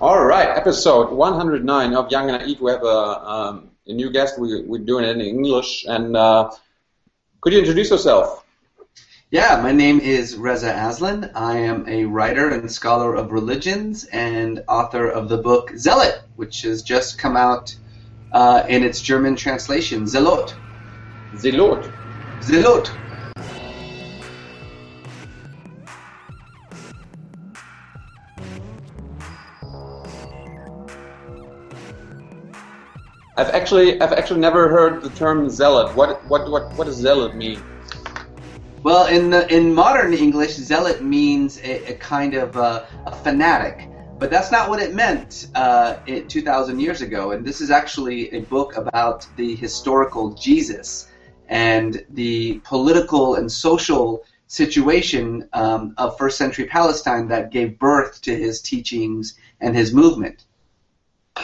All right, episode 109 of Young and Naive. We have a, um, a new guest. We, we're doing it in English. And uh, could you introduce yourself? Yeah, my name is Reza Aslan. I am a writer and scholar of religions and author of the book Zealot, which has just come out uh, in its German translation, Zelot. Zelot. Zelot. I've actually I've actually never heard the term zealot. What what what what does zealot mean? Well, in the in modern English, zealot means a, a kind of uh, a fanatic, but that's not what it meant uh, 2,000 years ago. And this is actually a book about the historical Jesus and the political and social situation um, of first century Palestine that gave birth to his teachings and his movement.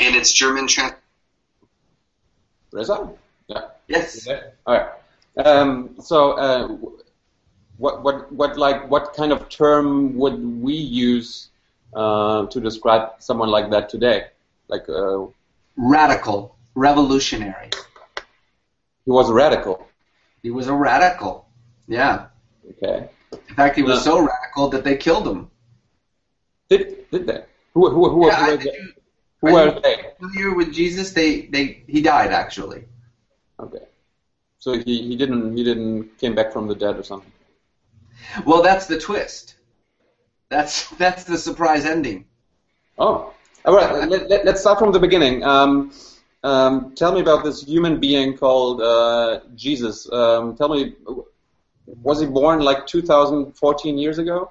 In its German translation. Reza? Yeah. Yes. All right. Um, so, uh, what, what, what, like, what kind of term would we use uh, to describe someone like that today? Like, uh, radical, revolutionary. He was a radical. He was a radical. Yeah. Okay. In fact, he was so radical that they killed him. Did did they? Who who who, yeah, who, I, you, who are they? Familiar with Jesus? They they he died actually. Okay. So he, he didn't he didn't came back from the dead or something. Well, that's the twist. That's that's the surprise ending. Oh, all right. Let, let, let's start from the beginning. Um, um, tell me about this human being called uh, Jesus. Um, tell me, was he born like 2014 years ago?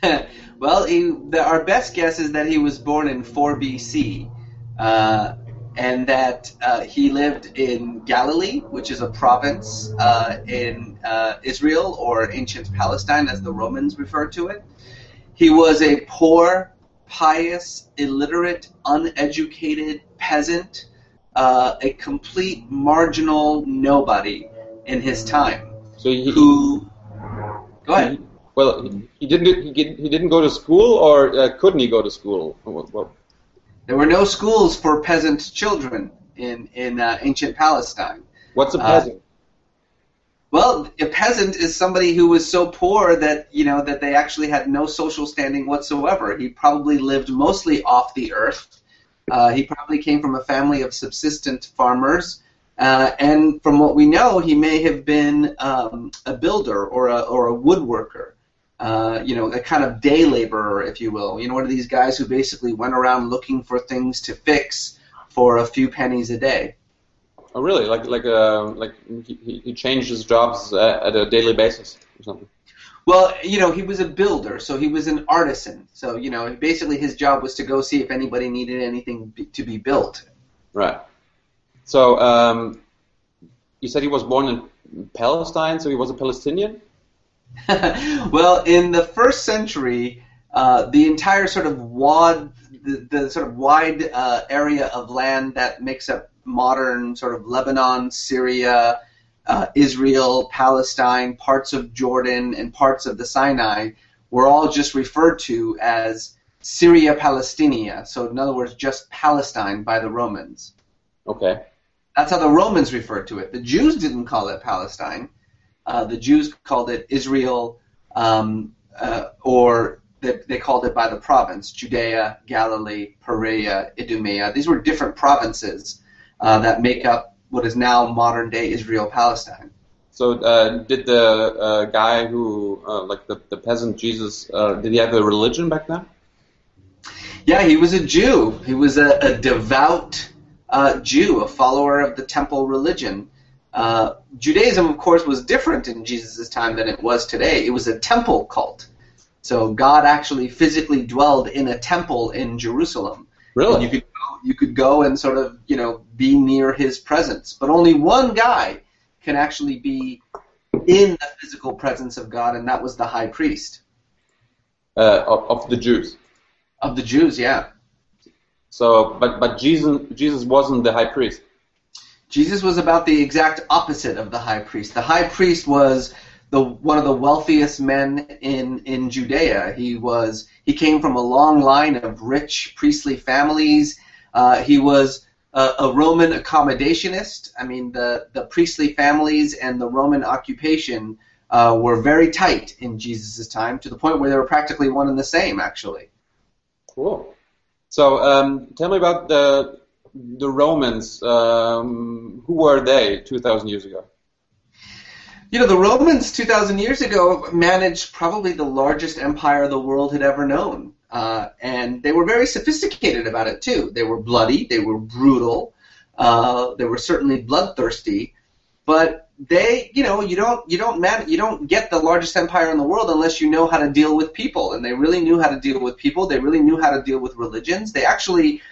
well, he, the, our best guess is that he was born in 4 BC, uh, and that uh, he lived in Galilee, which is a province uh, in uh, Israel or ancient Palestine, as the Romans referred to it. He was a poor, pious, illiterate, uneducated peasant, uh, a complete marginal nobody in his time. So he, Who? Go ahead. he- well, he, he didn't he, didn't- go to school, or uh, couldn't he go to school? Well, There were no schools for peasant children in in uh, ancient Palestine. what's a Uh, peasant? Well, a peasant is somebody who was so poor that you know that they actually had no social standing whatsoever. He probably lived mostly off the earth. Uh, he probably came from a family of subsistent farmers, uh, and from what we know, he may have been um, a builder or a or a woodworker. Uh, you know, a kind of day laborer, if you will. You know, one of these guys who basically went around looking for things to fix for a few pennies a day. Oh, really? Like like uh, like he, he- changed his jobs at a daily basis or something? Well, you know, he was a builder, so he was an artisan. So, you know, basically his job was to go see if anybody needed anything to be built. Right. So um, you said he was born in Palestine, so he was a Palestinian. well, in the first century, uh, the entire sort of wad, the, the sort of wide uh, area of land that makes up modern sort of Lebanon, Syria, uh, Israel, Palestine, parts of Jordan, and parts of the Sinai were all just referred to as Syria Palestinia. So, in other words, just Palestine by the Romans. Okay. That's how the Romans referred to it. The Jews didn't call it Palestine. Uh, the Jews called it Israel, um, uh, or they, they called it by the province Judea, Galilee, Perea, Idumea. These were different provinces uh, that make up what is now modern day Israel Palestine. So uh, did the uh, guy who, uh, like the, the peasant Jesus, uh, did he have a religion back then? Yeah, he was a Jew. He was a, a devout uh, Jew, a follower of the temple religion. Uh, Judaism, of course, was different in Jesus' time than it was today. It was a temple cult. So God actually physically dwelled in a temple in Jerusalem. Really? And you could go, you could go and sort of you know be near His presence, but only one guy can actually be in the physical presence of God, and that was the high priest uh, of, of the Jews. of the Jews. Yeah. So, but but Jesus Jesus wasn't the high priest. Jesus was about the exact opposite of the high priest. The high priest was the one of the wealthiest men in in Judea. He was he came from a long line of rich priestly families. Uh, he was a, a, Roman accommodationist. I mean, the the priestly families and the Roman occupation uh, were very tight in Jesus' time, to the point where they were practically one and the same, actually. Cool. So, um, tell me about the the Romans. Um, who were they 2,000 years ago? You know, the Romans 2,000 years ago managed probably the largest empire the world had ever known. Uh, and they were very sophisticated about it, too. They were bloody, they were brutal, uh, they were certainly bloodthirsty, but they, you know, you don't, you don't man, you don't get the largest empire in the world unless you know how to deal with people. And they really knew how to deal with people. They really knew how to deal with religions. They actually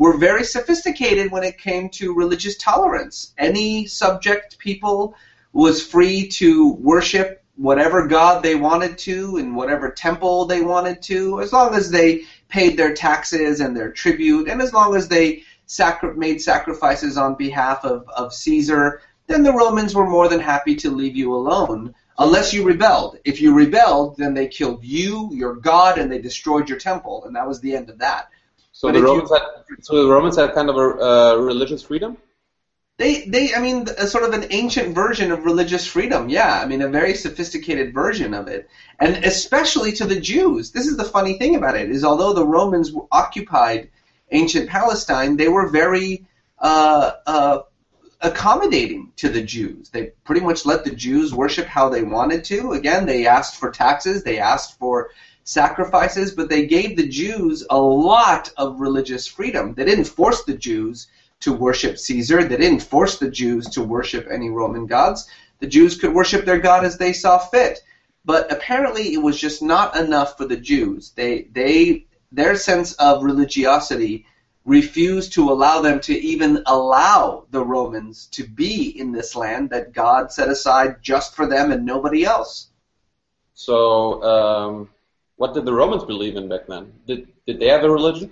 were very sophisticated when it came to religious tolerance. Any subject people was free to worship whatever god they wanted to in whatever temple they wanted to, as long as they paid their taxes and their tribute, and as long as they sacri- made sacrifices on behalf of, of Caesar, then the Romans were more than happy to leave you alone unless you rebelled. If you rebelled, then they killed you, your god, and they destroyed your temple, and that was the end of that. So the Romans you, had so the Romans had kind of a uh, religious freedom. They they I mean a sort of an ancient version of religious freedom. Yeah, I mean a very sophisticated version of it, and especially to the Jews. This is the funny thing about it is although the Romans occupied ancient Palestine, they were very uh, uh, accommodating to the Jews. They pretty much let the Jews worship how they wanted to. Again, they asked for taxes, they asked for sacrifices, but they gave the Jews a lot of religious freedom. They didn't force the Jews to worship Caesar. They didn't force the Jews to worship any Roman gods. The Jews could worship their God as they saw fit. But apparently, it was just not enough for the Jews. They, they, their sense of religiosity refused to allow them to even allow the Romans to be in this land that God set aside just for them and nobody else. So, um, what did the Romans believe in back then? Did did they have a religion?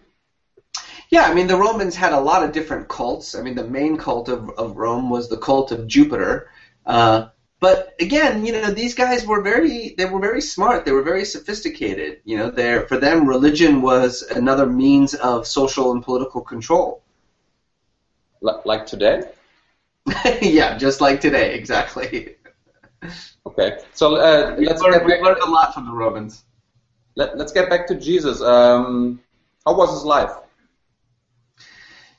Yeah, I mean the Romans had a lot of different cults. I mean the main cult of, of Rome was the cult of Jupiter. Uh, but again, you know, these guys were very they were very smart. They were very sophisticated. You know, for them religion was another means of social and political control. Like today? yeah, just like today, exactly. Okay, so uh, let's we learned, we learned a lot from the Romans. Let, us get back to Jesus. Um, how was his life?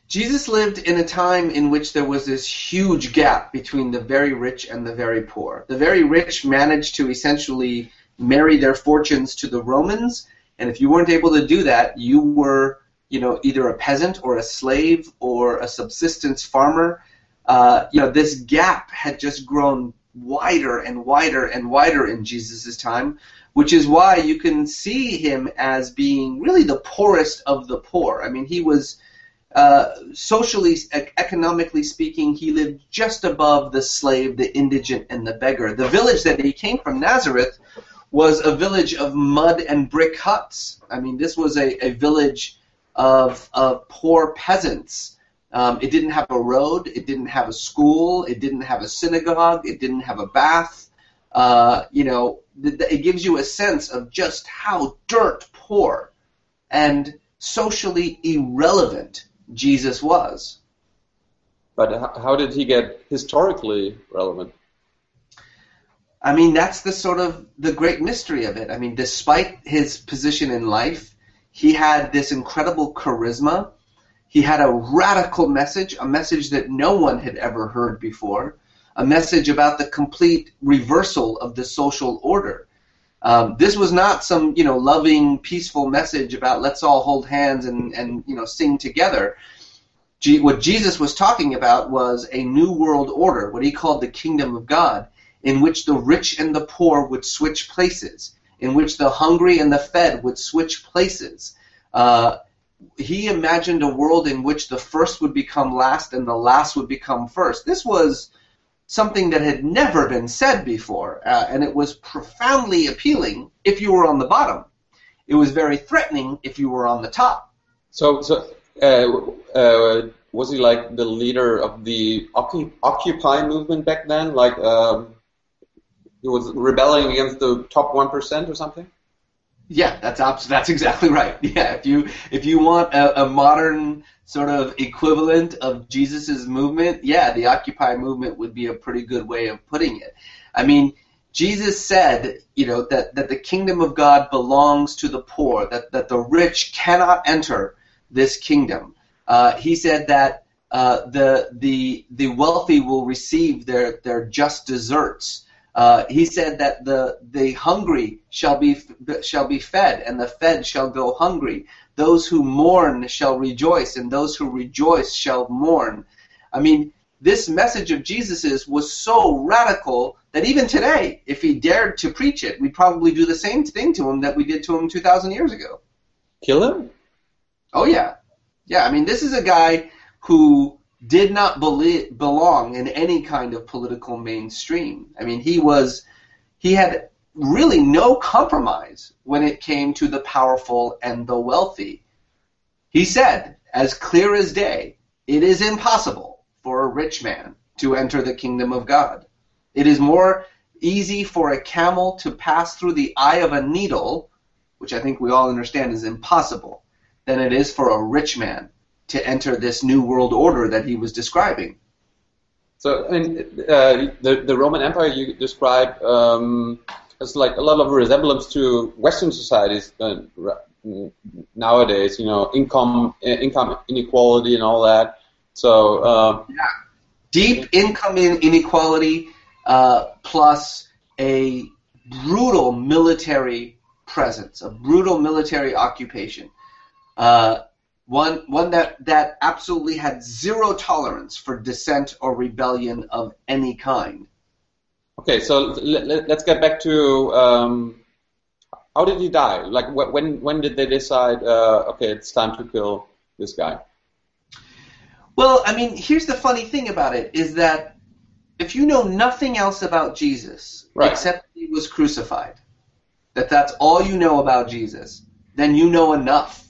Jesus lived in a time in which there was this huge gap between the very rich and the very poor. The very rich managed to essentially marry their fortunes to the Romans, and if you weren't able to do that, you were, you know, either a peasant or a slave or a subsistence farmer. Uh, you know, this gap had just grown wider and wider and wider in Jesus' time which is why you can see him as being really the poorest of the poor. I mean, he was uh, socially, economically speaking, he lived just above the slave, the indigent, and the beggar. The village that he came from, Nazareth, was a village of mud and brick huts. I mean, this was a, a village of, of poor peasants. Um, it didn't have a road, it didn't have a school, it didn't have a synagogue, it didn't have a bath. Uh, you know, it gives you a sense of just how dirt poor and socially irrelevant Jesus was. But how did he get historically relevant? I mean, that's the sort of the great mystery of it. I mean, despite his position in life, he had this incredible charisma. He had a radical message, a message that no one had ever heard before a message about the complete reversal of the social order. Um, this was not some you know loving, peaceful message about let's all hold hands and, and you know sing together. G- what Jesus was talking about was a new world order, what he called the kingdom of God, in which the rich and the poor would switch places, in which the hungry and the fed would switch places. Uh, he imagined a world in which the first would become last and the last would become first. This was something that had never been said before, uh, and it was profoundly appealing if you were on the bottom. It was very threatening if you were on the top. So, so uh, uh, was he like the leader of the Occupy movement back then? Like, um, he was rebelling against the top one percent or something. Yeah, that's abs- that's exactly right. Yeah, if you if you want a, a modern sort of equivalent of Jesus's movement, yeah, the Occupy movement would be a pretty good way of putting it. I mean, Jesus said, you know, that, that the kingdom of God belongs to the poor, that, that the rich cannot enter this kingdom. Uh, he said that uh, the, the, the wealthy will receive their, their just deserts. Uh, he said that the, the hungry shall be, shall be fed, and the fed shall go hungry. Those who mourn shall rejoice, and those who rejoice shall mourn. I mean, this message of Jesus's was so radical that even today, if he dared to preach it, we'd probably do the same thing to him that we did to him 2,000 years ago. Kill him? Oh, yeah. Yeah, I mean, this is a guy who did not belong in any kind of political mainstream. I mean, he was, he had really no compromise when it came to the powerful and the wealthy. He said, as clear as day, it is impossible for a rich man to enter the kingdom of God. It is more easy for a camel to pass through the eye of a needle, which I think we all understand is impossible, than it is for a rich man to enter this new world order that he was describing. So, I mean, uh, the the Roman Empire you describe um, has like a lot of resemblance to Western societies uh, nowadays. You know, income income inequality and all that. So, uh, yeah, deep income inequality uh, plus a brutal military presence, a brutal military occupation. Uh, one one that, that absolutely had zero tolerance for dissent or rebellion of any kind. Okay, so let, us get back to um, how did he die? Like when when did they decide? Uh, okay, it's time to kill this guy. Well, I mean, here's the funny thing about it is that if you know nothing else about Jesus right. except he was crucified, that that's all you know about Jesus, then you know enough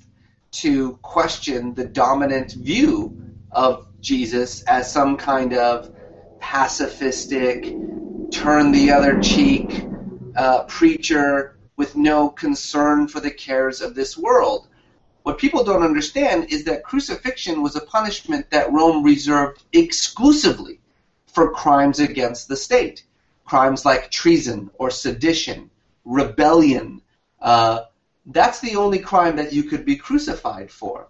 to question the dominant view of Jesus as some kind of pacifistic, turn the other cheek uh, preacher with no concern for the cares of this world. What people don't understand is that crucifixion was a punishment that Rome reserved exclusively for crimes against the state. Crimes like treason or sedition, rebellion. Uh, that's the only crime that you could be crucified for.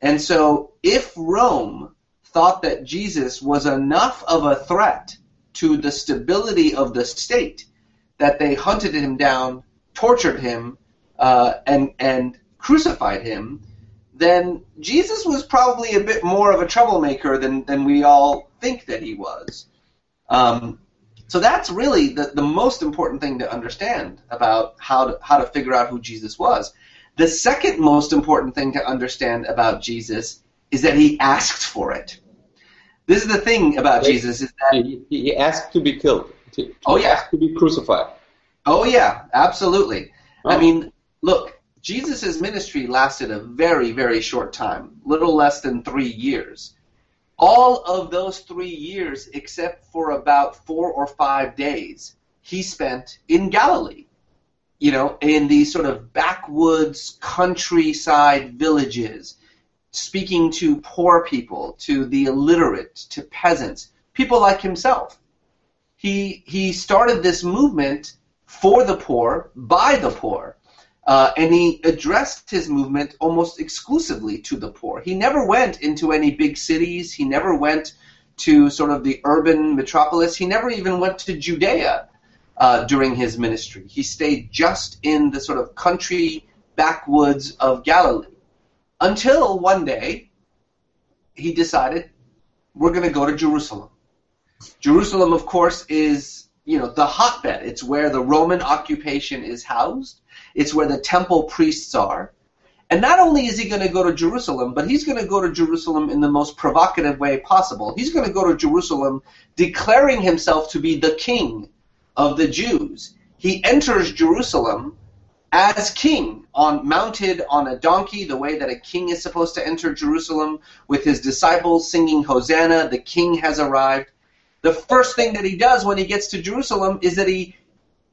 And so, if Rome thought that Jesus was enough of a threat to the stability of the state that they hunted him down, tortured him, uh, and and crucified him, then Jesus was probably a bit more of a troublemaker than, than we all think that he was. Um, so that's really the, the most important thing to understand about how to, how to figure out who Jesus was. The second most important thing to understand about Jesus is that he asked for it. This is the thing about he, Jesus is that he, he asked to be killed. To, to oh yeah, to be crucified. Oh yeah, absolutely. Oh. I mean, look, Jesus' ministry lasted a very, very short time, little less than three years. All of those three years, except for about four or five days, he spent in Galilee. You know, in these sort of backwoods countryside villages, speaking to poor people, to the illiterate, to peasants, people like himself. He, he started this movement for the poor, by the poor uh, and he addressed his movement almost exclusively to the poor. He never went into any big cities. He never went to sort of the urban metropolis. He never even went to Judea uh, during his ministry. He stayed just in the sort of country backwoods of Galilee until one day he decided we're going to go to Jerusalem. Jerusalem, of course, is you know the hotbed. It's where the Roman occupation is housed. It's where the temple priests are. And not only is he going to go to Jerusalem, but he's going to go to Jerusalem in the most provocative way possible. He's going to go to Jerusalem declaring himself to be the king of the Jews. He enters Jerusalem as king, on mounted on a donkey, the way that a king is supposed to enter Jerusalem, with his disciples singing Hosanna, the king has arrived. The first thing that he does when he gets to Jerusalem is that he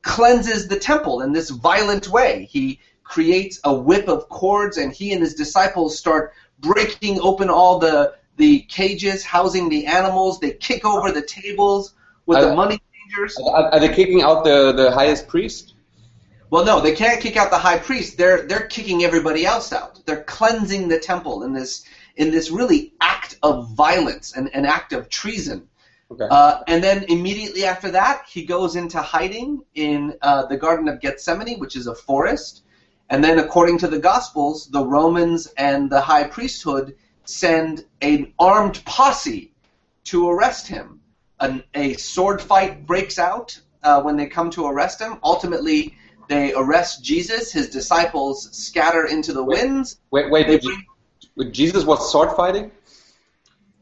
cleanses the temple in this violent way. He creates a whip of cords, and he and his disciples start breaking open all the the cages housing the animals. They kick over the tables with the money changers. Are, are they kicking out the, the highest priest? Well, no, they can't kick out the high priest. They're they're kicking everybody else out. They're cleansing the temple in this in this really act of violence and an act of treason. Okay. Uh, and then immediately after that, he goes into hiding in uh, the Garden of Gethsemane, which is a forest. And then, according to the Gospels, the Romans and the high priesthood send an armed posse to arrest him. An, a sword fight breaks out uh, when they come to arrest him. Ultimately, they arrest Jesus. His disciples scatter into the winds. Wait, wait, Jesus was sword fighting?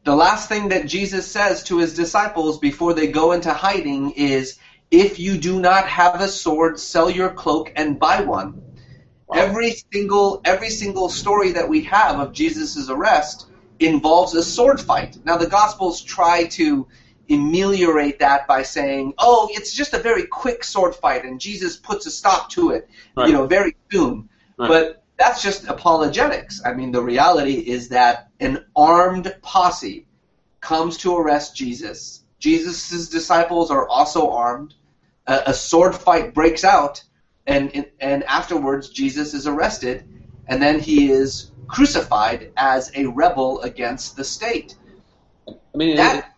The last thing that Jesus says to his disciples before they go into hiding is, If you do not have a sword, sell your cloak and buy one. Wow. Every single every single story that we have of Jesus' arrest involves a sword fight. Now the Gospels try to ameliorate that by saying, "Oh, it's just a very quick sword fight, and Jesus puts a stop to it, Right. you know, very soon." Right. But that's just apologetics. I mean, the reality is that an armed posse comes to arrest Jesus. Jesus' disciples are also armed. A, a sword fight breaks out, and and afterwards Jesus is arrested, and then he is crucified as a rebel against the state. I mean, That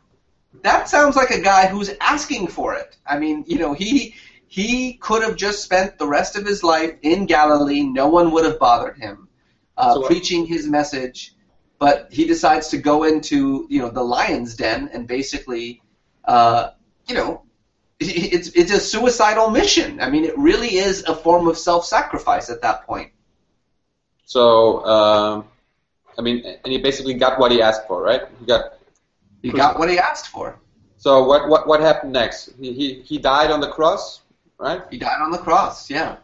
that sounds like a guy who's asking for it. I mean, you know, he he could have just spent the rest of his life in Galilee. No one would have bothered him, uh, So preaching his message. But he decides to go into you know the lion's den and basically, uh, you know, it's it's a suicidal mission. I mean, it really is a form of self-sacrifice at that point. so, um, I mean, and he basically got what he asked for, right? He got. He got what he asked for. So what what what happened next? He he, he died on the cross, right? He died on the cross. Yeah.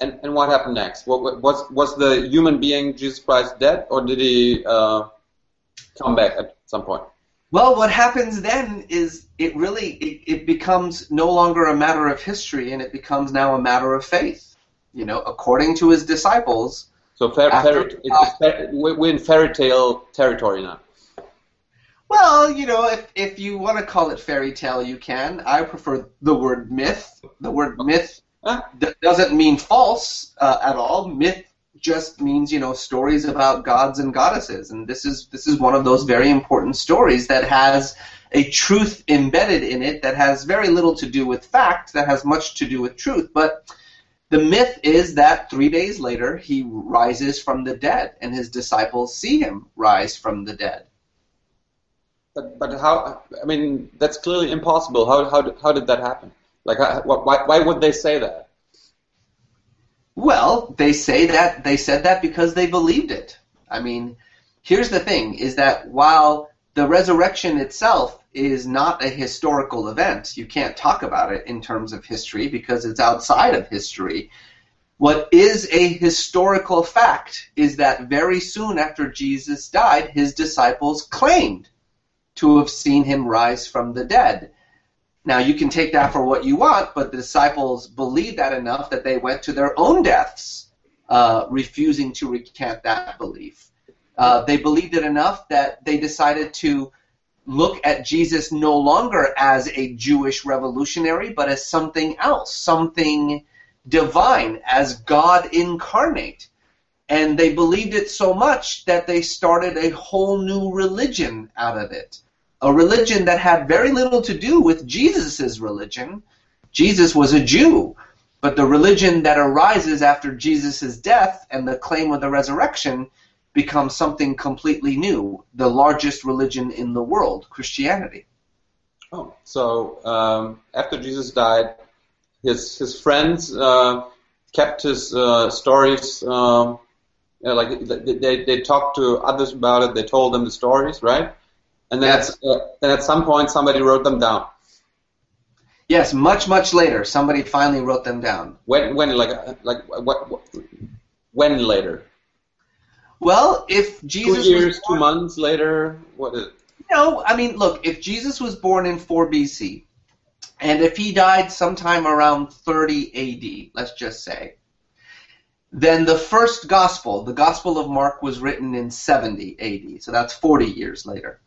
And and what happened next? What, was was the human being Jesus Christ dead, or did he uh, come back at some point? Well, what happens then is it really it, it becomes no longer a matter of history, and it becomes now a matter of faith. You know, according to his disciples. So fairy, After- fairy, it's, it's fa- we- we're in fairy tale territory now. Well, you know, if if you want to call it fairy tale, you can. I prefer the word myth. The word myth d- doesn't mean false uh, at all. Myth just means you know stories about gods and goddesses, and this is this is one of those very important stories that has a truth embedded in it that has very little to do with fact, that has much to do with truth. But the myth is that three days later he rises from the dead, and his disciples see him rise from the dead. But but how? I mean, that's clearly impossible. How how how did that happen? Like, uh, how, why why would they say that? Well, they say that they said that because they believed it. I mean, here's the thing is that while the resurrection itself is not a historical event, you can't talk about it in terms of history because it's outside of history. What is a historical fact is that very soon after Jesus died, his disciples claimed to have seen him rise from the dead. Now, you can take that for what you want, but the disciples believed that enough that they went to their own deaths, uh, refusing to recant that belief. Uh, they believed it enough that they decided to look at Jesus no longer as a Jewish revolutionary, but as something else, something divine, as God incarnate. And they believed it so much that they started a whole new religion out of it a religion that had very little to do with Jesus' religion. Jesus was a Jew, but the religion that arises after Jesus' death and the claim of the resurrection becomes something completely new, the largest religion in the world, Christianity. Oh, so um, after Jesus died, his his friends uh, kept his uh, stories. Um, you know, like they, they they talked to others about it. They told them the stories, right? And then at, uh, then at some point somebody wrote them down. Yes, much, much later, somebody finally wrote them down. When when like like what, what when later? Well, if Jesus Two years, was two born, months later. What is? no, I mean, look, if Jesus was born in 4 BC, And if he died sometime around 30 AD, let's just say, then the first gospel, the Gospel of Mark, was written in 70 AD, so that's 40 years later.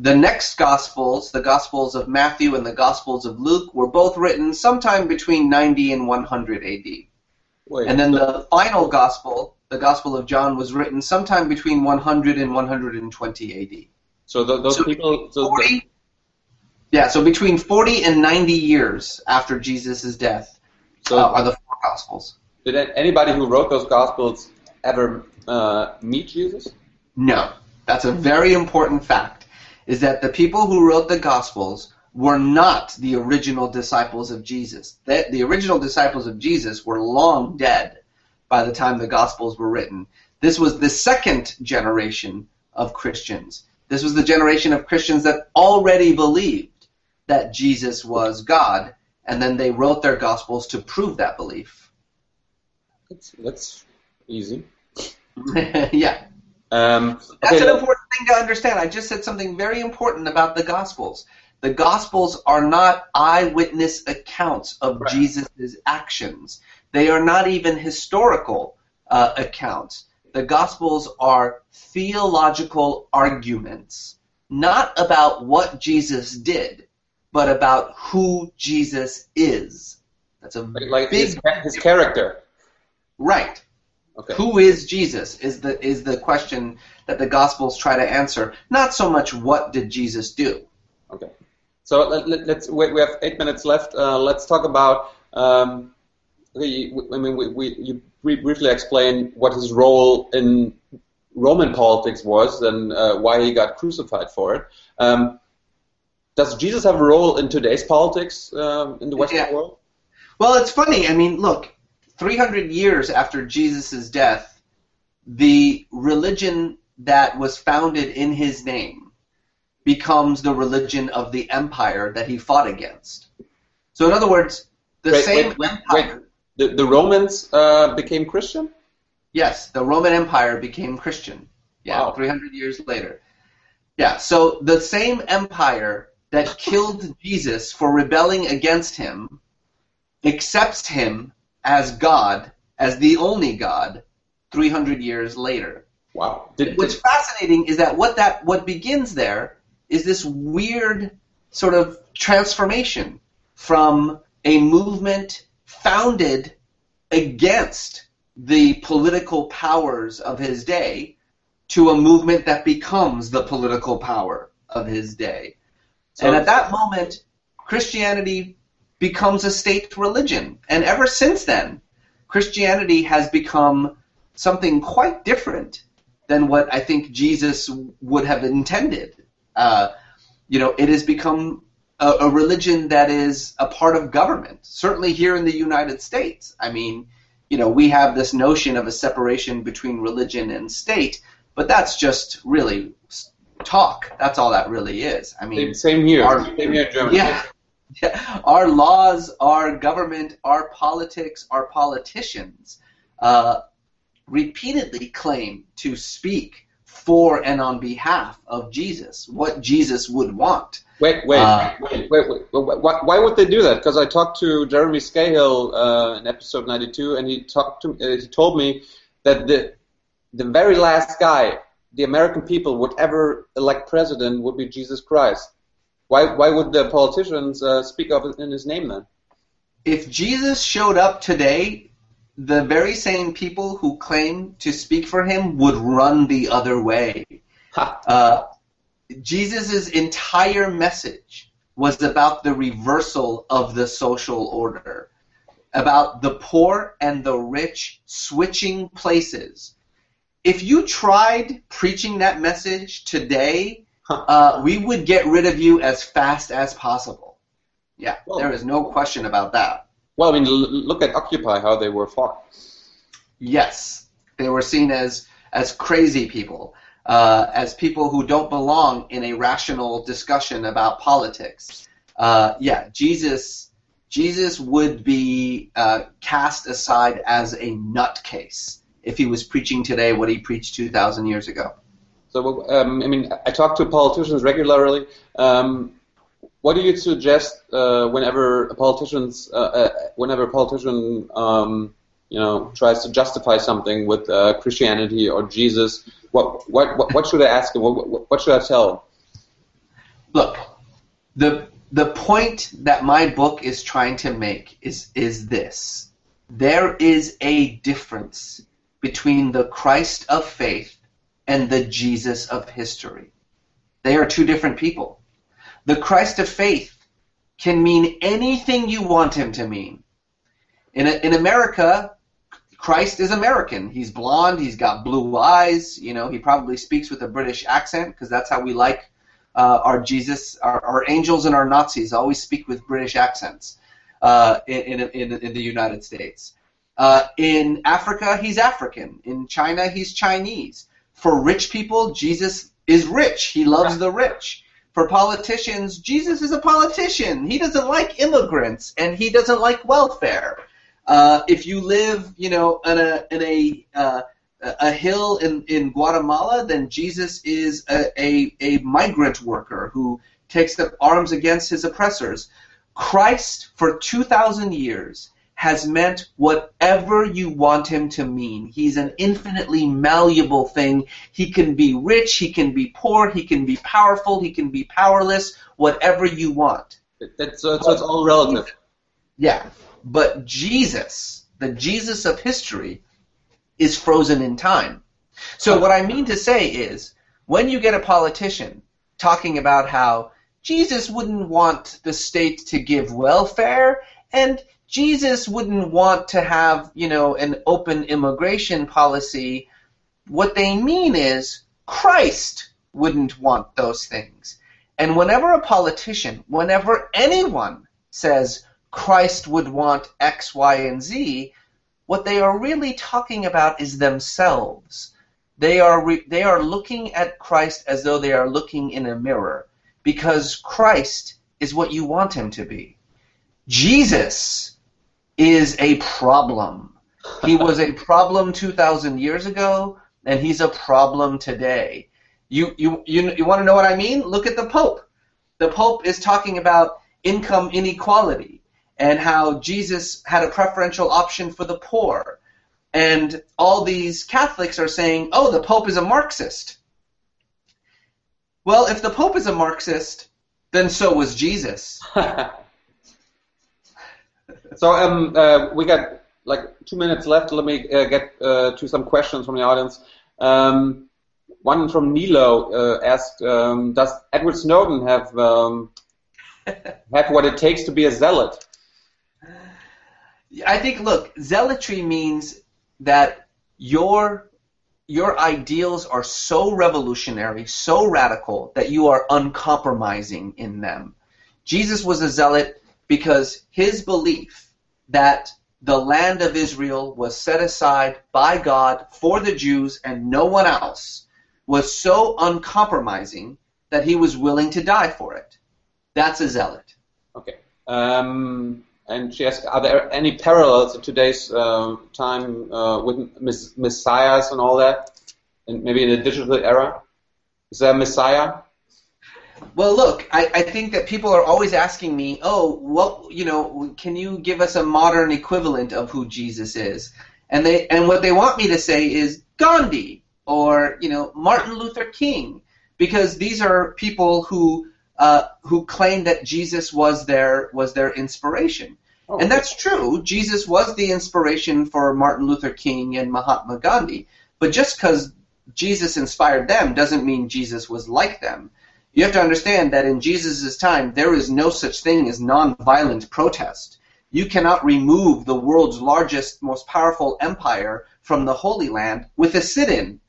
The next Gospels, the Gospels of Matthew and the Gospels of Luke, were both written sometime between 90 and 100 AD. Wait, And then the final Gospel, the Gospel of John, was written sometime between 100 and 120 AD. so th- those so people. So the, 40, yeah, so between 40 and 90 years after Jesus' death so uh, are the four Gospels. did anybody who wrote those gospels ever uh, meet Jesus? No. That's a very important fact, is that the people who wrote the Gospels were not the original disciples of Jesus. The, the original disciples of Jesus were long dead by the time the Gospels were written. This was the second generation of Christians. This was the generation of Christians that already believed that Jesus was God, and then they wrote their Gospels to prove that belief. That's, that's easy. yeah. Um, That's okay, an important thing to understand. I just said something very important about the Gospels. The Gospels are not eyewitness accounts of Right. Jesus' actions. They are not even historical uh, accounts. The Gospels are theological arguments, not about what Jesus did, but about who Jesus is. That's a like, like big his, his character. right. Okay. Who is Jesus? Is the is the question that the Gospels try to answer. Not so much what did Jesus do. Okay. So let, let, let's we, we have eight minutes left. Uh, let's talk about. Um, we- I mean, we, we you briefly explained what his role in Roman politics was and uh, why he got crucified for it. Um, does Jesus have a role in today's politics um, in the Western Yeah. world? Well, it's funny. I mean, look, 300 years after Jesus' death, the religion that was founded in his name becomes the religion of the empire that he fought against. So, in other words, the Wait, same wait, wait, empire. The, the Romans uh, became Christian. Yes, the Roman Empire became Christian. Yeah, Wow. 300 years later. Yeah, so the same empire that killed Jesus for rebelling against him accepts him as God, as the only God, 300 years later. Wow. Did, What's did, fascinating is that what that what begins there is this weird sort of transformation from a movement founded against the political powers of his day to a movement that becomes the political power of his day. so- and at that moment, Christianity becomes a state religion. And ever since then, Christianity has become something quite different than what I think Jesus would have intended. Uh, you know, it has become a, a religion that is a part of government. Certainly here in the United States. I mean, you know, we have this notion of a separation between religion and state, but that's just really talk. That's all that really is. I mean, same here. Our- same here in Germany. yeah. Yeah. Our laws, our government, our politics, our politicians uh, repeatedly claim to speak for and on behalf of Jesus, what Jesus would want. Wait, wait, Uh, wait, wait, wait. Why, why would they do that? Because I talked to Jeremy Scahill uh, in episode 92, and he talked to uh, he told me that the the very last guy the American people would ever elect president would be Jesus Christ. Why why would the politicians uh, speak up in his name then? If Jesus showed up today, the very same people who claim to speak for him would run the other way. Uh, Jesus' entire message was about the reversal of the social order, about the poor and the rich switching places. If you tried preaching that message today. Uh, we would get rid of you as fast as possible. Yeah, Well- there is no question about that. Well, I mean, look at Occupy, how they were fought. Yes, they were seen as as crazy people, uh, as people who don't belong in a rational discussion about politics. Uh, yeah, Jesus Jesus would be uh, cast aside as a nutcase if he was preaching today what he preached two thousand years ago. So, um, I mean, I talk to politicians regularly. Um, what do you suggest uh, whenever a politicians, uh, uh, whenever a politician, um, you know, tries to justify something with uh, Christianity or Jesus? What, what, what, should I ask him? What, what should I tell? Look, the the point that my book is trying to make is is this: there is a difference between the Christ of faith and the Jesus of history. They are two different people. The Christ of faith can mean anything you want him to mean. In, a, in America, Christ is American. He's blonde. He's got blue eyes. You know, he probably speaks with a British accent because that's how we like uh, our Jesus. Our, our, angels and our Nazis always speak with British accents uh, in, in, in, the United States. Uh, in Africa, he's African. In China, he's Chinese. For rich people, Jesus is rich. He loves the rich. For politicians, Jesus is a politician. He doesn't like immigrants and he doesn't like welfare. Uh, if you live, you know, in a in a uh, a hill in, in Guatemala, then Jesus is a, a, a migrant worker who takes up arms against his oppressors. Christ, for 2,000 years, has meant whatever you want him to mean. He's an infinitely malleable thing. He can be rich, he can be poor, he can be powerful, he can be powerless, whatever you want. So, so it's all relative. Yeah. But Jesus, the Jesus of history, is frozen in time. So what I mean to say is, when you get a politician talking about how Jesus wouldn't want the state to give welfare and Jesus wouldn't want to have, you know, an open immigration policy. What they mean is Christ wouldn't want those things. And whenever a politician, whenever anyone says Christ would want X, Y, and Z, what they are really talking about is themselves. They are re- they are looking at Christ as though they are looking in a mirror because Christ is what you want him to be. Jesus is a problem. He was a problem 2,000 years ago, and he's a problem today. You, you, you, you want to know what I mean? Look at the Pope. The Pope is talking about income inequality and how Jesus had a preferential option for the poor. And all these Catholics are saying, oh, the Pope is a Marxist. Well, if the Pope is a Marxist, then so was Jesus. So um, uh, we got like two minutes left. Let me uh, get uh, to some questions from the audience. Um, one from Nilo uh, asked, um, "Does Edward Snowden have um, have what it takes to be a zealot?" I think. Look, zealotry means that your your ideals are so revolutionary, so radical that you are uncompromising in them. Jesus was a zealot because his belief that the land of Israel was set aside by God for the Jews and no one else was so uncompromising that he was willing to die for it. That's a zealot. Okay. Um, and she asked, are there any parallels in today's uh, time uh, with mess- messiahs and all that? And maybe in the digital era? Is there a messiah? Well, look, I, I think that people are always asking me, oh, what, you know, can you give us a modern equivalent of who Jesus is? And they and what they want me to say is Gandhi or you know Martin Luther King, because these are people who uh, who claim that Jesus was their was their inspiration. Oh, and that's true. Jesus was the inspiration for Martin Luther King and Mahatma Gandhi. But just because Jesus inspired them doesn't mean Jesus was like them. You have to understand that in Jesus' time, there is no such thing as nonviolent protest. You cannot remove the world's largest, most powerful empire from the Holy Land with a sit in.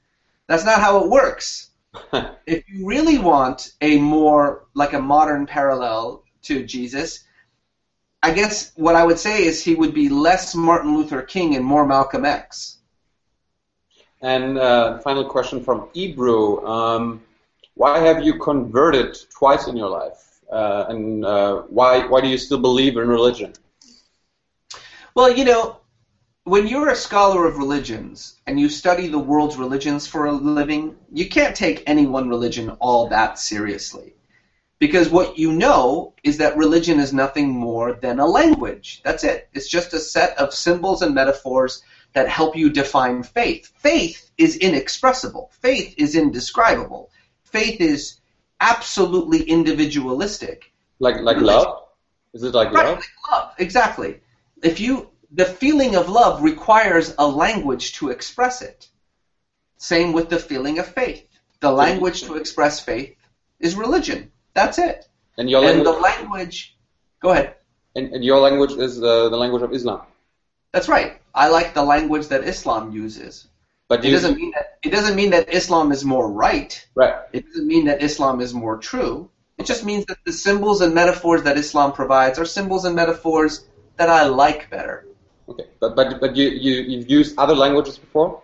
That's not how it works. if you really want a more, like a modern parallel to Jesus, I guess what I would say is he would be less Martin Luther King and more Malcolm X. And uh, final question from Ebrew. Um, why have you converted twice in your life? Uh, and uh, why, why do you still believe in religion? Well, you know, when you're a scholar of religions and you study the world's religions for a living, you can't take any one religion all that seriously. Because what you know is that religion is nothing more than a language. That's it. It's just a set of symbols and metaphors that help you define faith. Faith is inexpressible. Faith is indescribable. Faith is absolutely individualistic. Like like love? Is it like Right, love? like love, exactly. If you the feeling of love requires a language to express it. Same with the feeling of faith. The language to express faith is religion. That's it. And your language. And the language, language Go ahead. and, and your language is uh, the language of Islam. That's right. I like the language that Islam uses. But It doesn't mean that it doesn't mean that Islam is more right. right. It doesn't mean that Islam is more true. It just means that the symbols and metaphors that Islam provides are symbols and metaphors that I like better. Okay. But but but you you you've used other languages before?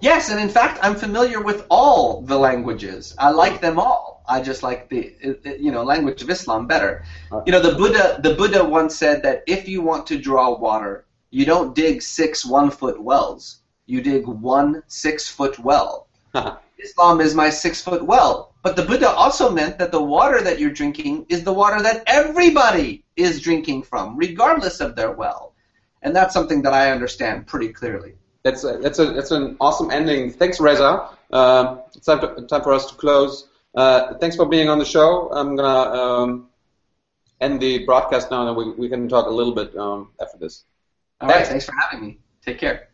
Yes, and in fact, I'm familiar with all the languages. I like them all. I just like the uh, uh, you know language of Islam better. You know, the Buddha the Buddha once said that if you want to draw water, you don't dig six one foot wells. You dig one six foot well. Islam is my six foot well. But the Buddha also meant that the water that you're drinking is the water that everybody is drinking from, regardless of their well. And that's something that I understand pretty clearly. That's a, that's a that's an awesome ending. Thanks, Reza. Um, it's time, to, time for us to close. Uh, thanks for being on the show. I'm gonna um, end the broadcast now, and we, we can talk a little bit um, after this. All right, Thanks. thanks for having me. Take care.